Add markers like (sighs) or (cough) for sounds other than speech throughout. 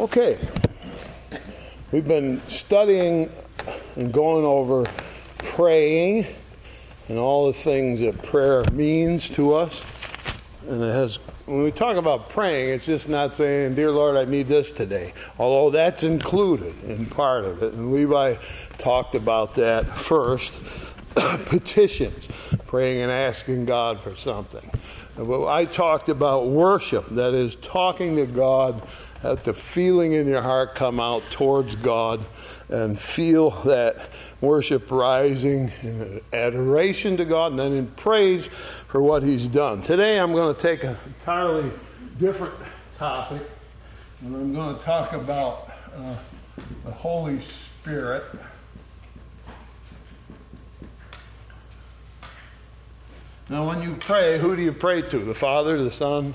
Okay. We've been studying and going over praying and all the things that prayer means to us. And it has when we talk about praying, it's just not saying, Dear Lord, I need this today. Although that's included in part of it. And Levi talked about that first. (coughs) Petitions, praying and asking God for something. I talked about worship, that is, talking to God let the feeling in your heart come out towards God and feel that worship rising in adoration to God and then in praise for what He's done. Today I'm going to take an entirely different topic and I'm going to talk about uh, the Holy Spirit. Now, when you pray, who do you pray to? The Father, the Son,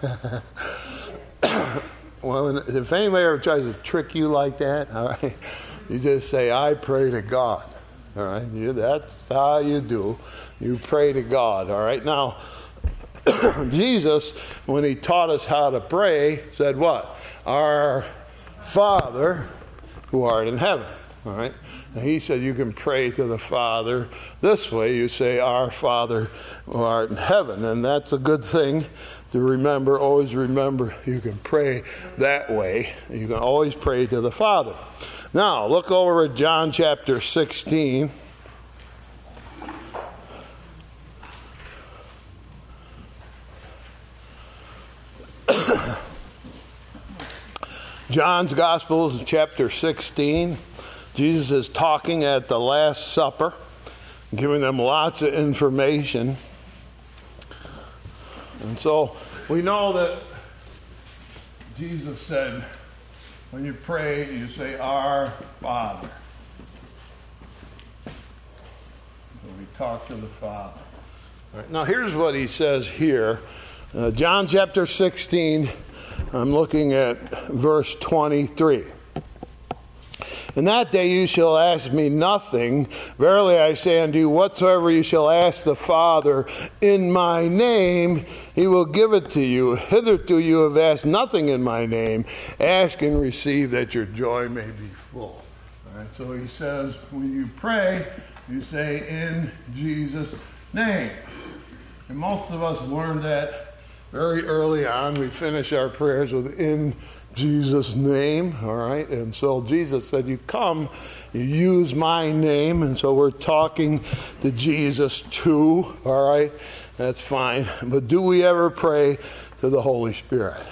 (coughs) well, if anybody ever tries to trick you like that, all right, you just say, I pray to God. All right, you, that's how you do. You pray to God. All right, now, (coughs) Jesus, when he taught us how to pray, said what? Our Father who art in heaven. All right? And he said you can pray to the Father this way. You say, Our Father who art in heaven. And that's a good thing to remember. Always remember you can pray that way. You can always pray to the Father. Now, look over at John chapter 16. (coughs) John's Gospel is chapter 16. Jesus is talking at the Last Supper, giving them lots of information. And so we know that Jesus said, when you pray, you say, Our Father. So we talk to the Father. Now, here's what he says here uh, John chapter 16, I'm looking at verse 23. In that day you shall ask me nothing. Verily I say unto you, whatsoever you shall ask the Father in my name, he will give it to you. Hitherto you have asked nothing in my name. Ask and receive that your joy may be full. All right, so he says, when you pray, you say, in Jesus' name. And most of us learned that very early on. We finish our prayers with in Jesus' name, all right? And so Jesus said, You come, you use my name, and so we're talking to Jesus too, all right? That's fine. But do we ever pray to the Holy Spirit?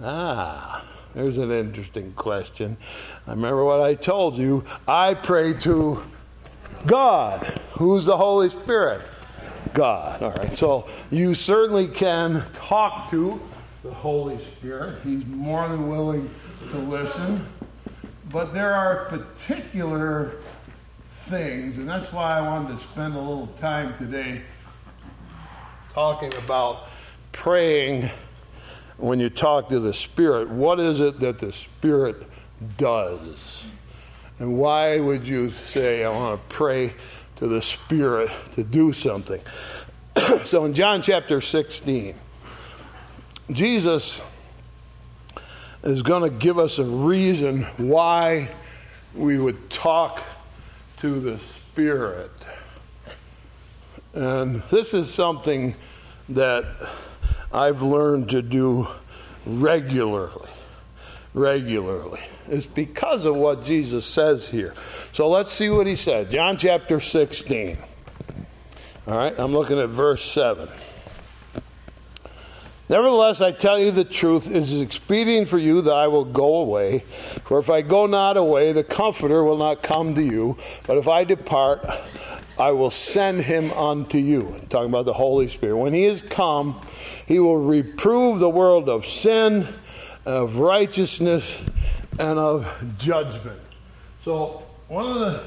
Ah, there's an interesting question. I remember what I told you. I pray to God. Who's the Holy Spirit? God. All right. So you certainly can talk to the Holy Spirit. He's more than willing to listen. But there are particular things, and that's why I wanted to spend a little time today talking about praying when you talk to the Spirit. What is it that the Spirit does? And why would you say, I want to pray to the Spirit to do something? (clears throat) so in John chapter 16, Jesus is going to give us a reason why we would talk to the Spirit. And this is something that I've learned to do regularly. Regularly. It's because of what Jesus says here. So let's see what he said. John chapter 16. All right, I'm looking at verse 7. Nevertheless, I tell you the truth, it is expedient for you that I will go away. For if I go not away, the Comforter will not come to you. But if I depart, I will send him unto you. I'm talking about the Holy Spirit. When he is come, he will reprove the world of sin, of righteousness, and of judgment. So, one of the,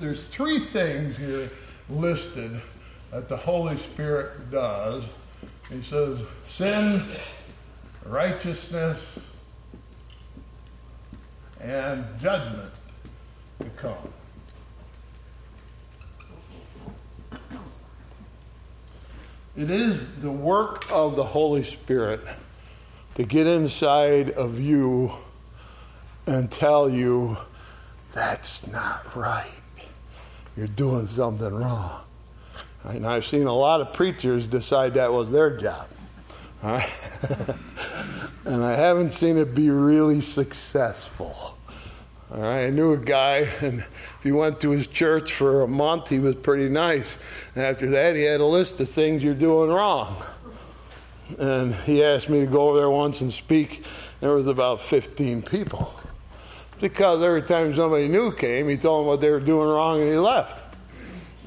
there's three things here listed that the Holy Spirit does. He says, sin, righteousness, and judgment to come. It is the work of the Holy Spirit to get inside of you and tell you that's not right. You're doing something wrong. And I've seen a lot of preachers decide that was their job. (laughs) and I haven't seen it be really successful. All right, I knew a guy, and if you went to his church for a month, he was pretty nice. And after that, he had a list of things you're doing wrong. And he asked me to go over there once and speak. There was about 15 people. Because every time somebody new came, he told them what they were doing wrong and he left.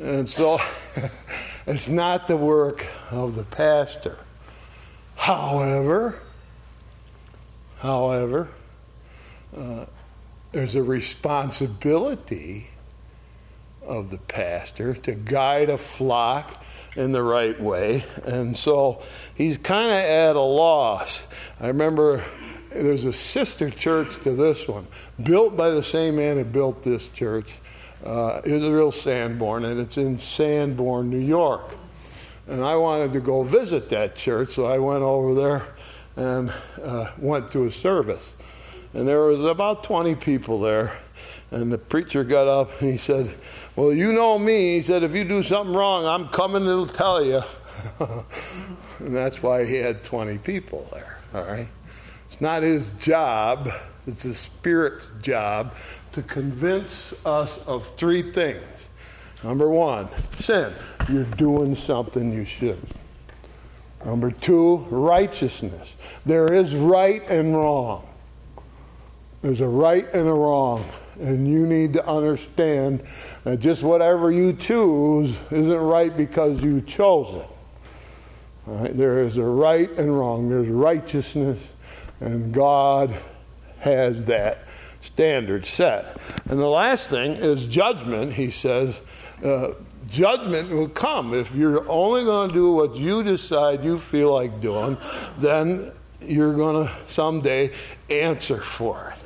And so (laughs) it's not the work of the pastor. However, however, uh, there's a responsibility of the pastor to guide a flock in the right way. And so he's kind of at a loss. I remember there's a sister church to this one, built by the same man who built this church. Uh, Israel Sanborn, and it's in Sanborn, New York. And I wanted to go visit that church, so I went over there and uh, went to a service. And there was about 20 people there. And the preacher got up and he said, Well, you know me. He said, If you do something wrong, I'm coming to tell you. (laughs) and that's why he had 20 people there. All right? It's not his job, it's the Spirit's job to convince us of three things. Number one, sin. You're doing something you shouldn't. Number two, righteousness. There is right and wrong. There's a right and a wrong. And you need to understand that just whatever you choose isn't right because you chose it. There is a right and wrong. There's righteousness, and God has that standard set. And the last thing is judgment. He says, uh, judgment will come. If you're only going to do what you decide you feel like doing, then you're going to someday answer for it.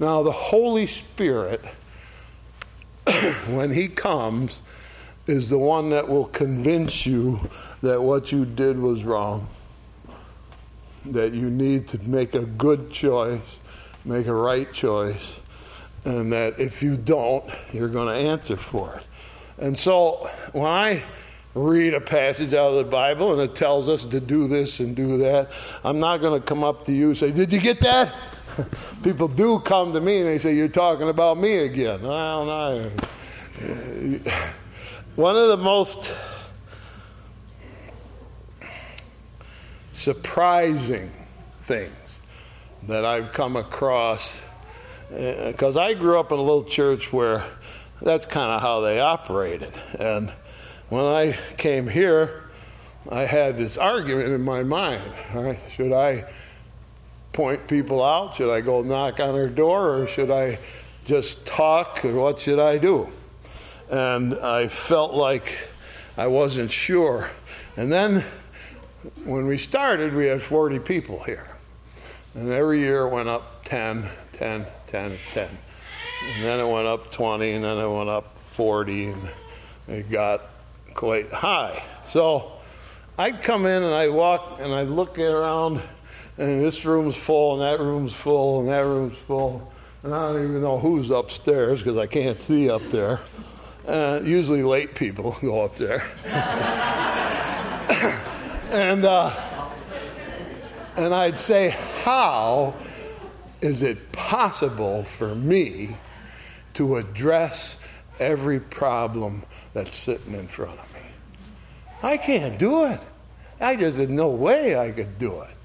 Now, the Holy Spirit, (coughs) when He comes, is the one that will convince you that what you did was wrong, that you need to make a good choice, make a right choice, and that if you don't, you're going to answer for it. And so when I read a passage out of the Bible and it tells us to do this and do that, I'm not going to come up to you and say, Did you get that? (laughs) people do come to me and they say, You're talking about me again. Well, no. (sighs) One of the most surprising things that I've come across, because uh, I grew up in a little church where that's kind of how they operated. And when I came here, I had this argument in my mind. Should I point people out? Should I go knock on their door or should I just talk? What should I do? And I felt like I wasn't sure. And then when we started, we had 40 people here. And every year it went up 10, 10, 10, 10. And then it went up 20, and then it went up 40, and it got quite high. So I'd come in and I'd walk and I'd look around and this room's full, and that room's full, and that room's full. And I don't even know who's upstairs because I can't see up there. Uh, usually late people (laughs) go up there. (coughs) and, uh, and I'd say, How is it possible for me to address every problem that's sitting in front of me? I can't do it. I just, there's no way I could do it.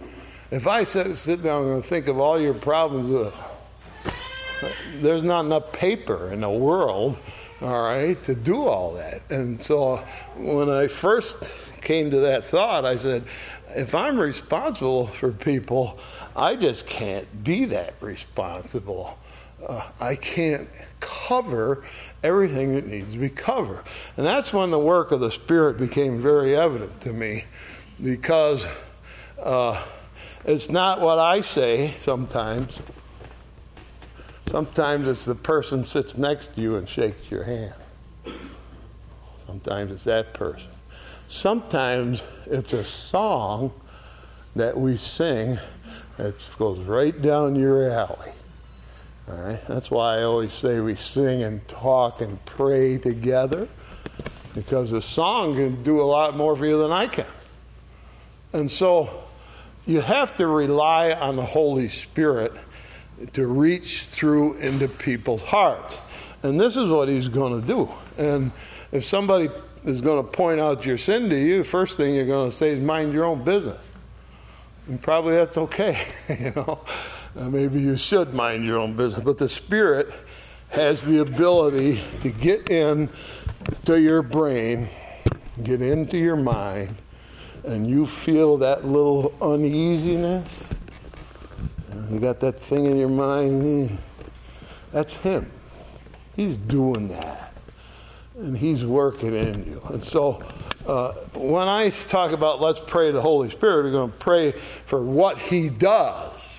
If I sit, sit down and think of all your problems, uh, there's not enough paper in the world, all right, to do all that. And so when I first came to that thought, I said, if I'm responsible for people, I just can't be that responsible. Uh, I can't cover everything that needs to be covered. And that's when the work of the Spirit became very evident to me because. Uh, it's not what I say sometimes. Sometimes it's the person sits next to you and shakes your hand. Sometimes it's that person. Sometimes it's a song that we sing that goes right down your alley. All right? That's why I always say we sing and talk and pray together because a song can do a lot more for you than I can. And so you have to rely on the Holy Spirit to reach through into people's hearts. And this is what he's going to do. And if somebody is going to point out your sin to you, first thing you're going to say is mind your own business. And probably that's okay, (laughs) you know. Uh, maybe you should mind your own business. But the Spirit has the ability to get in to your brain, get into your mind, and you feel that little uneasiness. You got that thing in your mind. That's Him. He's doing that. And He's working in you. And so uh, when I talk about let's pray to the Holy Spirit, we're going to pray for what He does.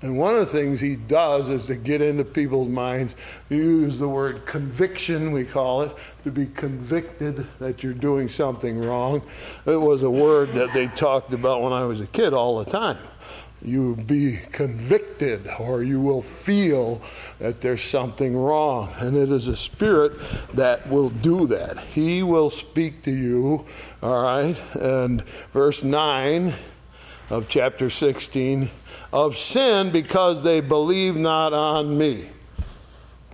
And one of the things he does is to get into people's minds. Use the word conviction, we call it, to be convicted that you're doing something wrong. It was a word that they talked about when I was a kid all the time. You be convicted, or you will feel that there's something wrong. And it is a spirit that will do that. He will speak to you, all right? And verse 9 of chapter 16 of sin because they believe not on me.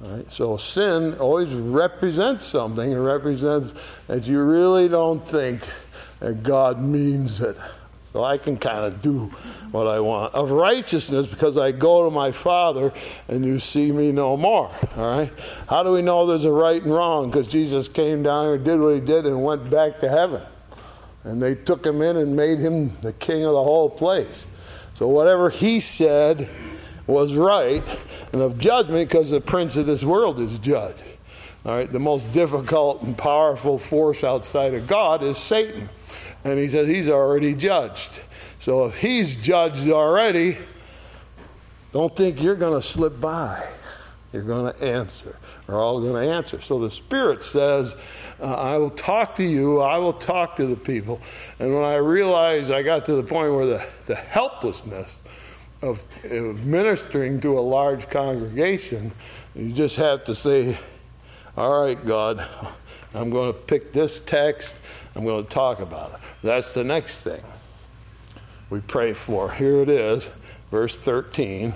Right? So sin always represents something. It represents that you really don't think that God means it. So I can kind of do what I want. Of righteousness, because I go to my Father and you see me no more. All right? How do we know there's a right and wrong? Because Jesus came down and did what he did and went back to heaven. And they took him in and made him the king of the whole place. So whatever he said was right and of judgment because the prince of this world is judged. All right, the most difficult and powerful force outside of God is Satan. And he says he's already judged. So if he's judged already, don't think you're going to slip by. You're going to answer. We're all going to answer. So the Spirit says, uh, I will talk to you, I will talk to the people. And when I realized I got to the point where the, the helplessness of, of ministering to a large congregation, you just have to say, All right, God, I'm going to pick this text, I'm going to talk about it. That's the next thing we pray for. Here it is, verse 13.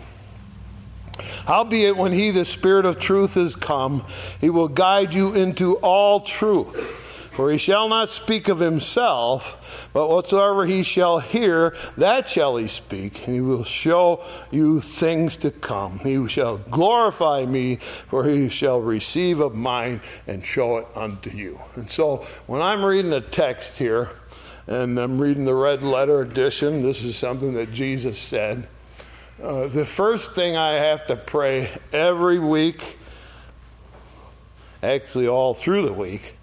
Howbeit, when he, the Spirit of truth, is come, he will guide you into all truth. For he shall not speak of himself, but whatsoever he shall hear, that shall he speak, and he will show you things to come. He shall glorify me, for he shall receive of mine and show it unto you. And so, when I'm reading a text here, and I'm reading the red letter edition, this is something that Jesus said. Uh, the first thing I have to pray every week, actually all through the week,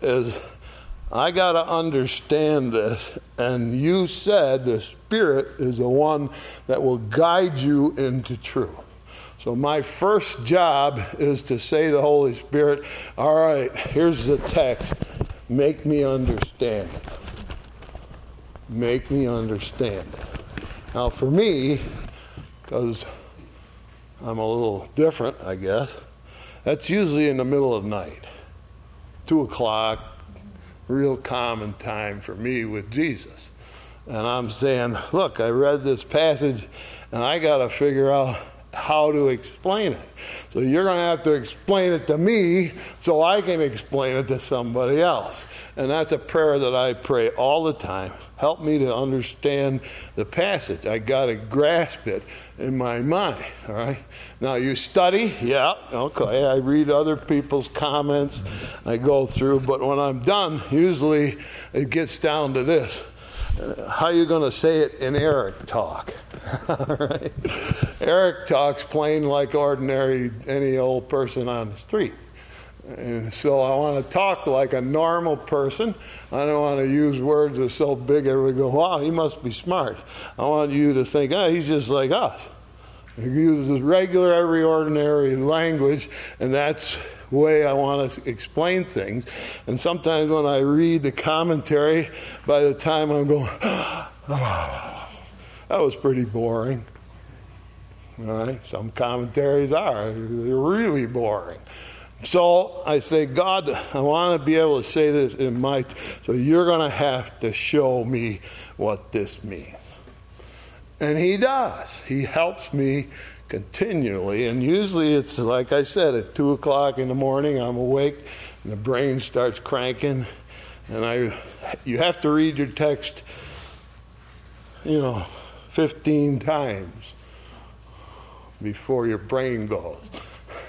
is I got to understand this. And you said the Spirit is the one that will guide you into truth. So, my first job is to say to the Holy Spirit, All right, here's the text. Make me understand it. Make me understand it. Now, for me, because I'm a little different, I guess. That's usually in the middle of night, two o'clock, real common time for me with Jesus. And I'm saying, look, I read this passage and I got to figure out how to explain it. So you're going to have to explain it to me so I can explain it to somebody else. And that's a prayer that I pray all the time. Help me to understand the passage. I got to grasp it in my mind, all right? Now, you study, yeah, okay. I read other people's comments, I go through, but when I'm done, usually it gets down to this. How you going to say it in Eric talk? (laughs) all right? Eric talks plain like ordinary, any old person on the street. And so I want to talk like a normal person. I don't want to use words that are so big everybody go, wow, he must be smart. I want you to think, oh, he's just like us. He uses regular, every ordinary language, and that's way I want to explain things. And sometimes when I read the commentary, by the time I'm going, oh, (gasps) that was pretty boring. All right, some commentaries are they're really boring. So I say, God, I want to be able to say this in my. So you're going to have to show me what this means. And He does. He helps me continually. And usually it's like I said, at 2 o'clock in the morning, I'm awake and the brain starts cranking. And I, you have to read your text, you know, 15 times before your brain goes.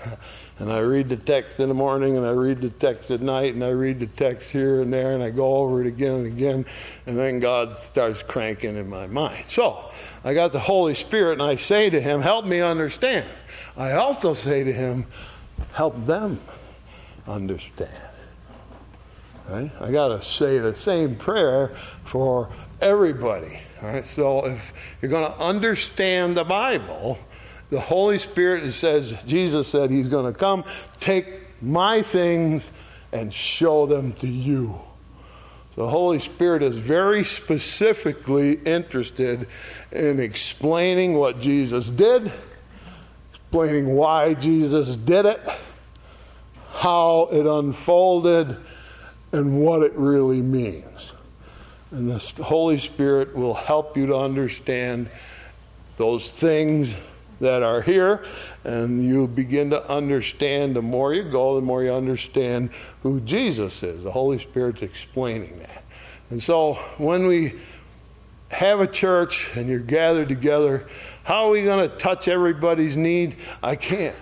(laughs) and I read the text in the morning and I read the text at night and I read the text here and there and I go over it again and again and then God starts cranking in my mind. So I got the Holy Spirit and I say to him, Help me understand. I also say to him, Help them understand. Right? I got to say the same prayer for everybody. All right? So if you're going to understand the Bible, the Holy Spirit says, Jesus said he's going to come, take my things, and show them to you. The Holy Spirit is very specifically interested in explaining what Jesus did, explaining why Jesus did it, how it unfolded, and what it really means. And the Holy Spirit will help you to understand those things that are here, and you begin to understand. The more you go, the more you understand who Jesus is. The Holy Spirit's explaining that. And so when we have a church and you're gathered together, how are we going to touch everybody's need? I can't.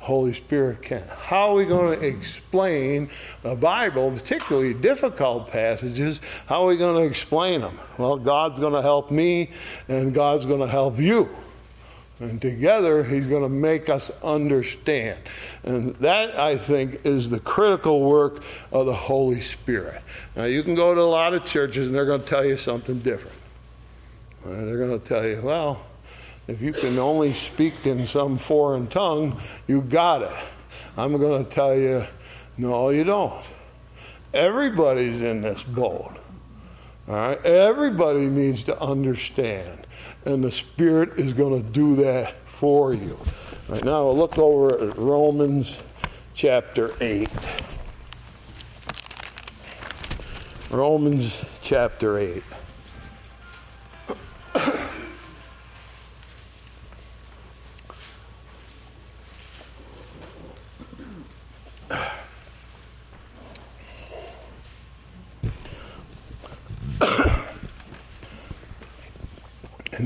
Holy Spirit can. How are we going to explain the Bible, particularly difficult passages? How are we going to explain them? Well, God's going to help me and God's going to help you. And together, he's going to make us understand. And that, I think, is the critical work of the Holy Spirit. Now, you can go to a lot of churches and they're going to tell you something different. They're going to tell you, well, if you can only speak in some foreign tongue, you got it. I'm going to tell you, no, you don't. Everybody's in this boat. All right? Everybody needs to understand and the Spirit is going to do that for you. Right now, look over at Romans chapter 8. Romans chapter 8.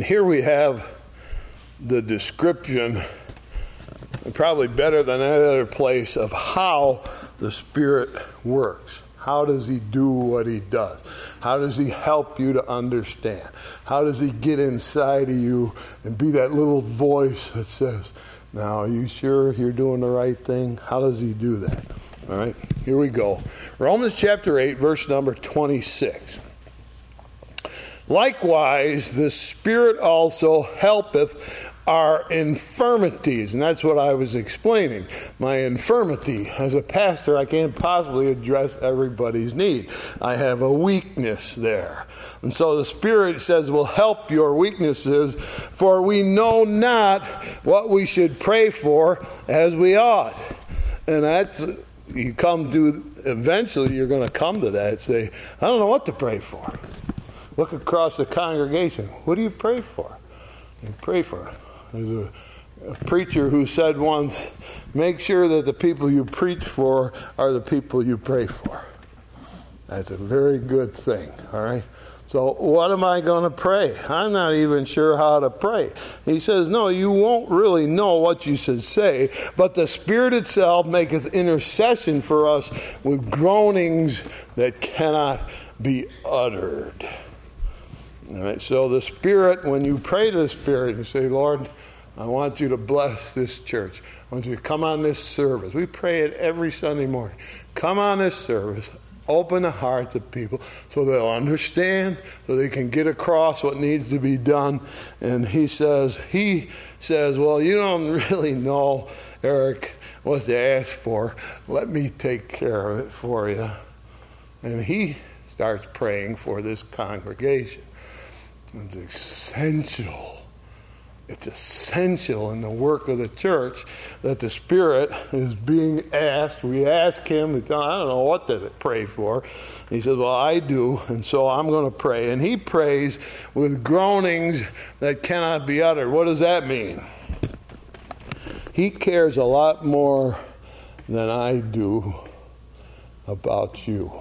Here we have the description, probably better than any other place, of how the Spirit works. How does He do what He does? How does He help you to understand? How does He get inside of you and be that little voice that says, Now, are you sure you're doing the right thing? How does He do that? All right, here we go. Romans chapter 8, verse number 26. Likewise, the Spirit also helpeth our infirmities. And that's what I was explaining. My infirmity. As a pastor, I can't possibly address everybody's need. I have a weakness there. And so the Spirit says, will help your weaknesses, for we know not what we should pray for as we ought. And that's, you come to, eventually, you're going to come to that say, I don't know what to pray for. Look across the congregation. What do you pray for? You pray for. There's a, a preacher who said once, make sure that the people you preach for are the people you pray for. That's a very good thing, all right? So, what am I going to pray? I'm not even sure how to pray. He says, No, you won't really know what you should say, but the Spirit itself maketh intercession for us with groanings that cannot be uttered. All right, so the Spirit, when you pray to the Spirit, you say, Lord, I want you to bless this church. I want you to come on this service. We pray it every Sunday morning. Come on this service. Open the hearts of people so they'll understand, so they can get across what needs to be done. And he says, he says, well, you don't (laughs) really know Eric, what to ask for, let me take care of it for you. And he starts praying for this congregation. It's essential it's essential in the work of the church that the Spirit is being asked. We ask Him, I don't know what to pray for. He says, Well, I do, and so I'm going to pray. And He prays with groanings that cannot be uttered. What does that mean? He cares a lot more than I do about you.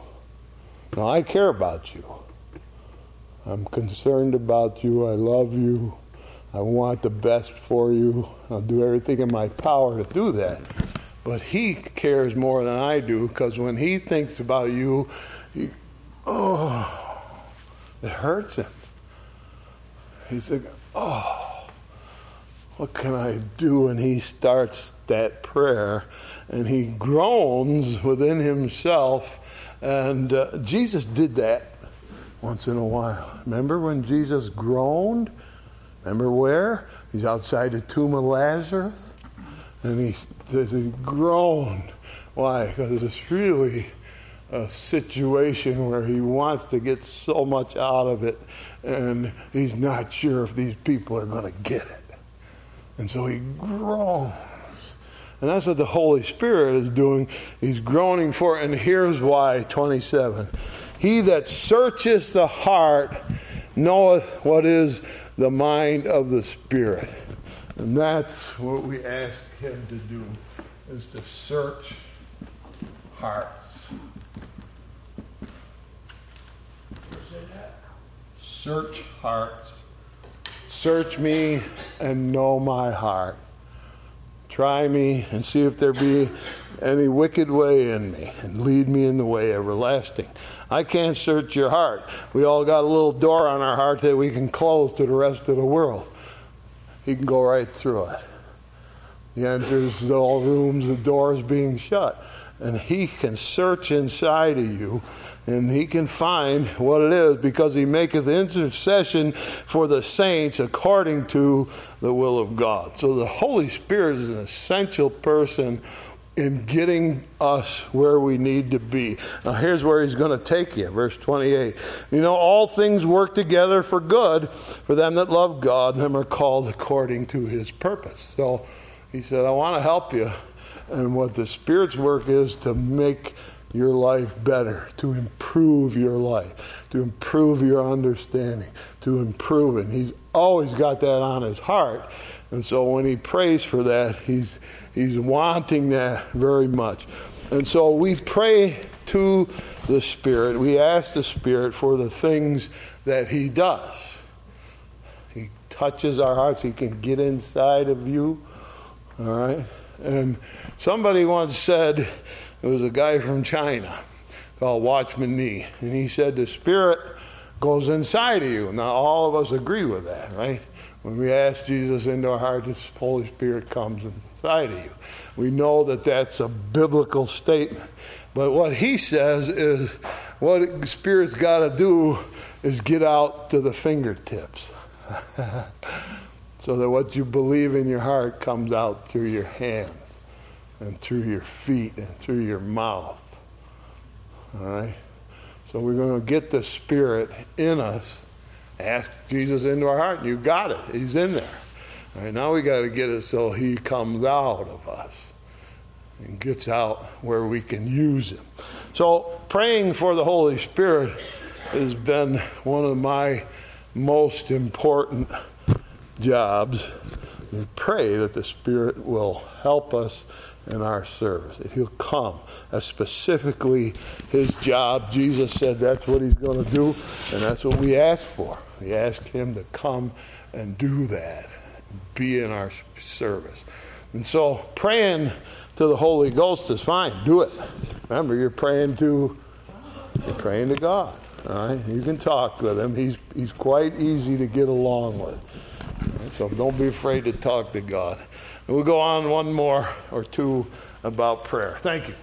Now, I care about you. I'm concerned about you. I love you. I want the best for you. I'll do everything in my power to do that. But he cares more than I do because when he thinks about you, he, oh, it hurts him. He's like, oh, what can I do? And he starts that prayer and he groans within himself. And uh, Jesus did that once in a while. Remember when Jesus groaned? Remember where? He's outside the tomb of Lazarus. And he says he groaned. Why? Because it's really a situation where he wants to get so much out of it and he's not sure if these people are going to get it. And so he groans. And that's what the Holy Spirit is doing. He's groaning for it. And here's why 27. He that searcheth the heart knoweth what is the mind of the Spirit. And that's what we ask him to do, is to search hearts. Search hearts. Search me and know my heart. Try me and see if there be any wicked way in me, and lead me in the way everlasting. I can't search your heart. We all got a little door on our heart that we can close to the rest of the world. He can go right through it. He enters all rooms, the doors being shut. And he can search inside of you and he can find what it is because he maketh intercession for the saints according to the will of God. So the Holy Spirit is an essential person in getting us where we need to be. Now, here's where he's going to take you. Verse 28. You know, all things work together for good for them that love God, and them are called according to his purpose. So he said, I want to help you. And what the Spirit's work is to make your life better, to improve your life, to improve your understanding, to improve it. He's always got that on his heart. And so when he prays for that, he's He's wanting that very much. And so we pray to the Spirit. We ask the Spirit for the things that He does. He touches our hearts. He can get inside of you. All right? And somebody once said, it was a guy from China called Watchman Nee, and he said, The Spirit goes inside of you. Now, all of us agree with that, right? When we ask Jesus into our heart, the Holy Spirit comes inside of you. We know that that's a biblical statement. But what he says is what the Spirit's got to do is get out to the fingertips. (laughs) so that what you believe in your heart comes out through your hands and through your feet and through your mouth. All right? So we're going to get the Spirit in us. Ask Jesus into our heart. You got it. He's in there. Right, now we got to get it so he comes out of us and gets out where we can use him. So praying for the Holy Spirit has been one of my most important jobs. We pray that the Spirit will help us in our service, that He'll come. That's specifically His job. Jesus said that's what He's going to do, and that's what we ask for. We ask Him to come and do that be in our service. And so praying to the Holy Ghost is fine. Do it. Remember, you're praying to you're praying to God. All right? You can talk with him. He's he's quite easy to get along with. So don't be afraid to talk to God. And we'll go on one more or two about prayer. Thank you.